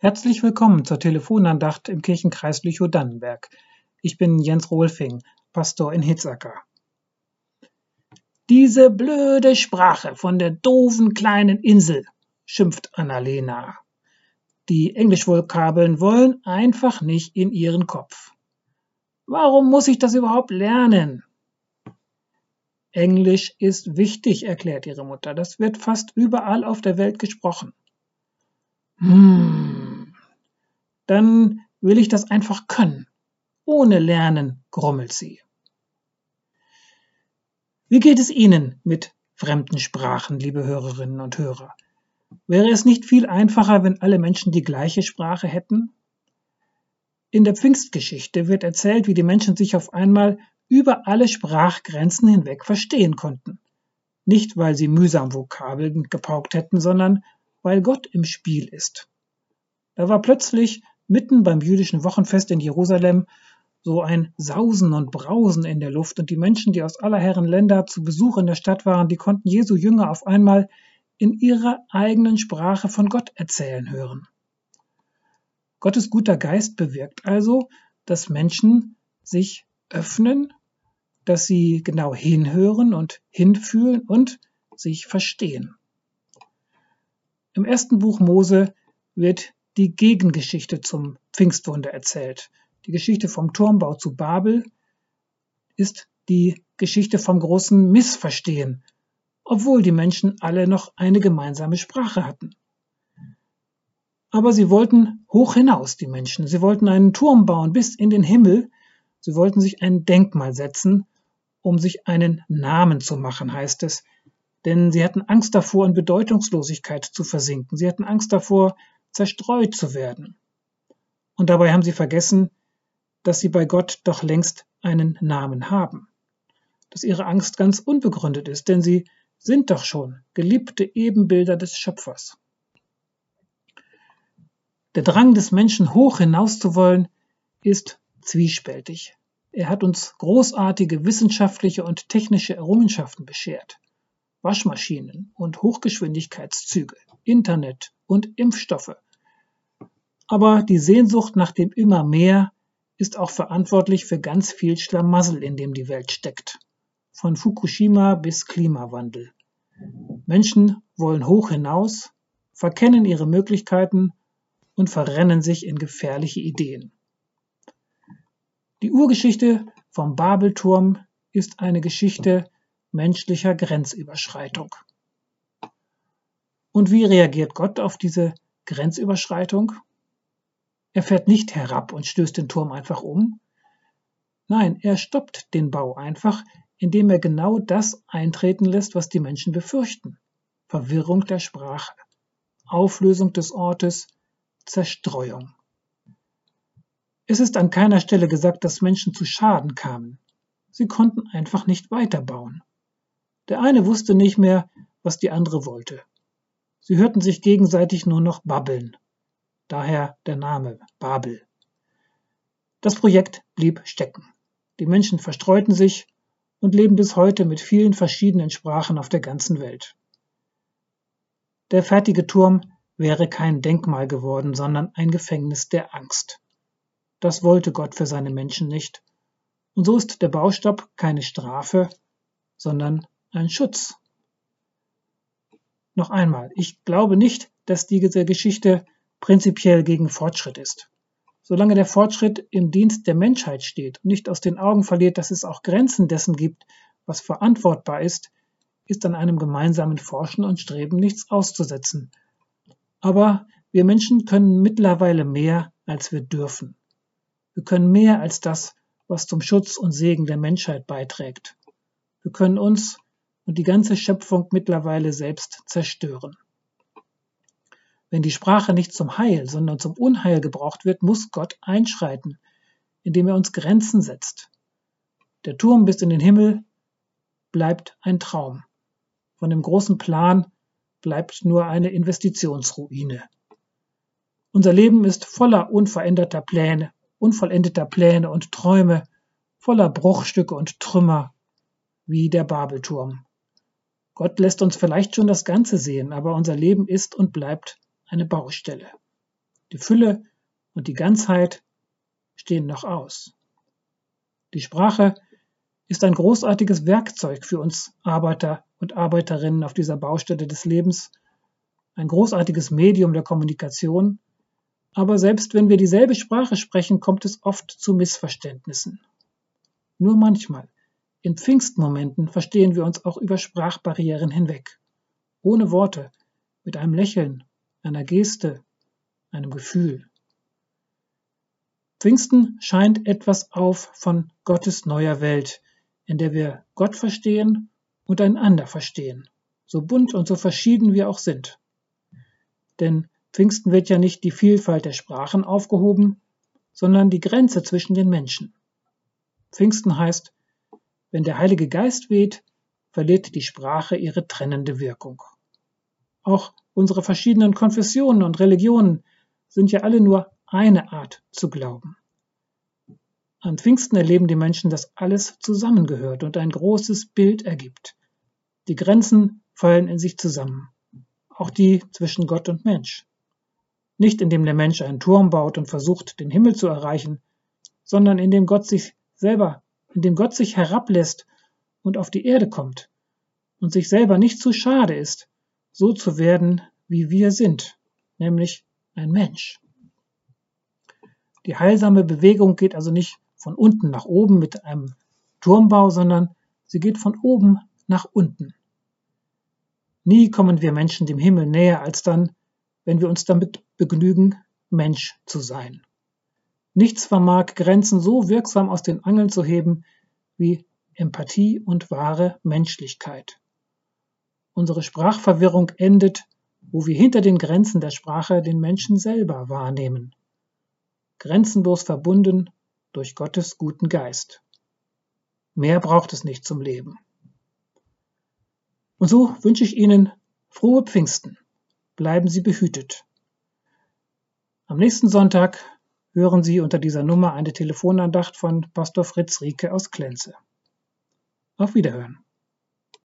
Herzlich willkommen zur Telefonandacht im Kirchenkreis Lüchow-Dannenberg. Ich bin Jens Rohlfing, Pastor in Hitzacker. Diese blöde Sprache von der doofen kleinen Insel, schimpft Annalena. Die Englischvokabeln wollen einfach nicht in ihren Kopf. Warum muss ich das überhaupt lernen? Englisch ist wichtig, erklärt ihre Mutter. Das wird fast überall auf der Welt gesprochen. Hm, dann will ich das einfach können. Ohne Lernen, grummelt sie. Wie geht es Ihnen mit fremden Sprachen, liebe Hörerinnen und Hörer? Wäre es nicht viel einfacher, wenn alle Menschen die gleiche Sprache hätten? In der Pfingstgeschichte wird erzählt, wie die Menschen sich auf einmal über alle Sprachgrenzen hinweg verstehen konnten. Nicht, weil sie mühsam Vokabeln gepaukt hätten, sondern weil Gott im Spiel ist. Da war plötzlich mitten beim jüdischen Wochenfest in Jerusalem so ein Sausen und Brausen in der Luft und die Menschen, die aus aller Herren Länder zu Besuch in der Stadt waren, die konnten Jesu Jünger auf einmal in ihrer eigenen Sprache von Gott erzählen hören. Gottes guter Geist bewirkt also, dass Menschen sich öffnen, dass sie genau hinhören und hinfühlen und sich verstehen. Im ersten Buch Mose wird die Gegengeschichte zum Pfingstwunder erzählt. Die Geschichte vom Turmbau zu Babel ist die Geschichte vom großen Missverstehen, obwohl die Menschen alle noch eine gemeinsame Sprache hatten. Aber sie wollten hoch hinaus, die Menschen. Sie wollten einen Turm bauen bis in den Himmel. Sie wollten sich ein Denkmal setzen, um sich einen Namen zu machen, heißt es, denn sie hatten Angst davor, in Bedeutungslosigkeit zu versinken. Sie hatten Angst davor, zerstreut zu werden. Und dabei haben sie vergessen, dass sie bei Gott doch längst einen Namen haben. Dass ihre Angst ganz unbegründet ist, denn sie sind doch schon geliebte Ebenbilder des Schöpfers. Der Drang des Menschen, hoch hinaus zu wollen, ist zwiespältig. Er hat uns großartige wissenschaftliche und technische Errungenschaften beschert. Waschmaschinen und Hochgeschwindigkeitszüge, Internet und Impfstoffe. Aber die Sehnsucht nach dem immer mehr ist auch verantwortlich für ganz viel Schlamassel, in dem die Welt steckt. Von Fukushima bis Klimawandel. Menschen wollen hoch hinaus, verkennen ihre Möglichkeiten und verrennen sich in gefährliche Ideen. Die Urgeschichte vom Babelturm ist eine Geschichte menschlicher Grenzüberschreitung. Und wie reagiert Gott auf diese Grenzüberschreitung? Er fährt nicht herab und stößt den Turm einfach um. Nein, er stoppt den Bau einfach, indem er genau das eintreten lässt, was die Menschen befürchten. Verwirrung der Sprache, Auflösung des Ortes, Zerstreuung. Es ist an keiner Stelle gesagt, dass Menschen zu Schaden kamen. Sie konnten einfach nicht weiterbauen. Der eine wusste nicht mehr, was die andere wollte. Sie hörten sich gegenseitig nur noch babbeln. Daher der Name Babel. Das Projekt blieb stecken. Die Menschen verstreuten sich und leben bis heute mit vielen verschiedenen Sprachen auf der ganzen Welt. Der fertige Turm wäre kein Denkmal geworden, sondern ein Gefängnis der Angst. Das wollte Gott für seine Menschen nicht. Und so ist der Baustopp keine Strafe, sondern ein Schutz. Noch einmal, ich glaube nicht, dass diese Geschichte prinzipiell gegen Fortschritt ist. Solange der Fortschritt im Dienst der Menschheit steht und nicht aus den Augen verliert, dass es auch Grenzen dessen gibt, was verantwortbar ist, ist an einem gemeinsamen Forschen und Streben nichts auszusetzen. Aber wir Menschen können mittlerweile mehr, als wir dürfen. Wir können mehr als das, was zum Schutz und Segen der Menschheit beiträgt. Wir können uns und die ganze Schöpfung mittlerweile selbst zerstören. Wenn die Sprache nicht zum Heil, sondern zum Unheil gebraucht wird, muss Gott einschreiten, indem er uns Grenzen setzt. Der Turm bis in den Himmel bleibt ein Traum. Von dem großen Plan bleibt nur eine Investitionsruine. Unser Leben ist voller unveränderter Pläne, unvollendeter Pläne und Träume, voller Bruchstücke und Trümmer, wie der Babelturm. Gott lässt uns vielleicht schon das Ganze sehen, aber unser Leben ist und bleibt eine Baustelle. die Fülle und die Ganzheit stehen noch aus. Die Sprache ist ein großartiges Werkzeug für uns Arbeiter und Arbeiterinnen auf dieser Baustelle des Lebens, ein großartiges Medium der Kommunikation, aber selbst wenn wir dieselbe Sprache sprechen, kommt es oft zu Missverständnissen. Nur manchmal, in Pfingstmomenten, verstehen wir uns auch über Sprachbarrieren hinweg, ohne Worte, mit einem Lächeln, einer Geste, einem Gefühl. Pfingsten scheint etwas auf von Gottes neuer Welt, in der wir Gott verstehen und einander verstehen, so bunt und so verschieden wir auch sind. Denn Pfingsten wird ja nicht die Vielfalt der Sprachen aufgehoben, sondern die Grenze zwischen den Menschen. Pfingsten heißt, wenn der Heilige Geist weht, verliert die Sprache ihre trennende Wirkung. Auch unsere verschiedenen Konfessionen und Religionen sind ja alle nur eine Art zu glauben. An Pfingsten erleben die Menschen, dass alles zusammengehört und ein großes Bild ergibt. Die Grenzen fallen in sich zusammen, auch die zwischen Gott und Mensch. Nicht indem der Mensch einen Turm baut und versucht, den Himmel zu erreichen, sondern indem Gott sich selber, indem Gott sich herablässt und auf die Erde kommt und sich selber nicht zu schade ist, so zu werden, wie wir sind, nämlich ein Mensch. Die heilsame Bewegung geht also nicht von unten nach oben mit einem Turmbau, sondern sie geht von oben nach unten. Nie kommen wir Menschen dem Himmel näher als dann, wenn wir uns damit begnügen, Mensch zu sein. Nichts vermag Grenzen so wirksam aus den Angeln zu heben wie Empathie und wahre Menschlichkeit. Unsere Sprachverwirrung endet, wo wir hinter den Grenzen der Sprache den Menschen selber wahrnehmen grenzenlos verbunden durch Gottes guten Geist. Mehr braucht es nicht zum Leben. Und so wünsche ich Ihnen frohe Pfingsten. Bleiben Sie behütet. Am nächsten Sonntag hören Sie unter dieser Nummer eine Telefonandacht von Pastor Fritz Rieke aus Klenze. Auf Wiederhören.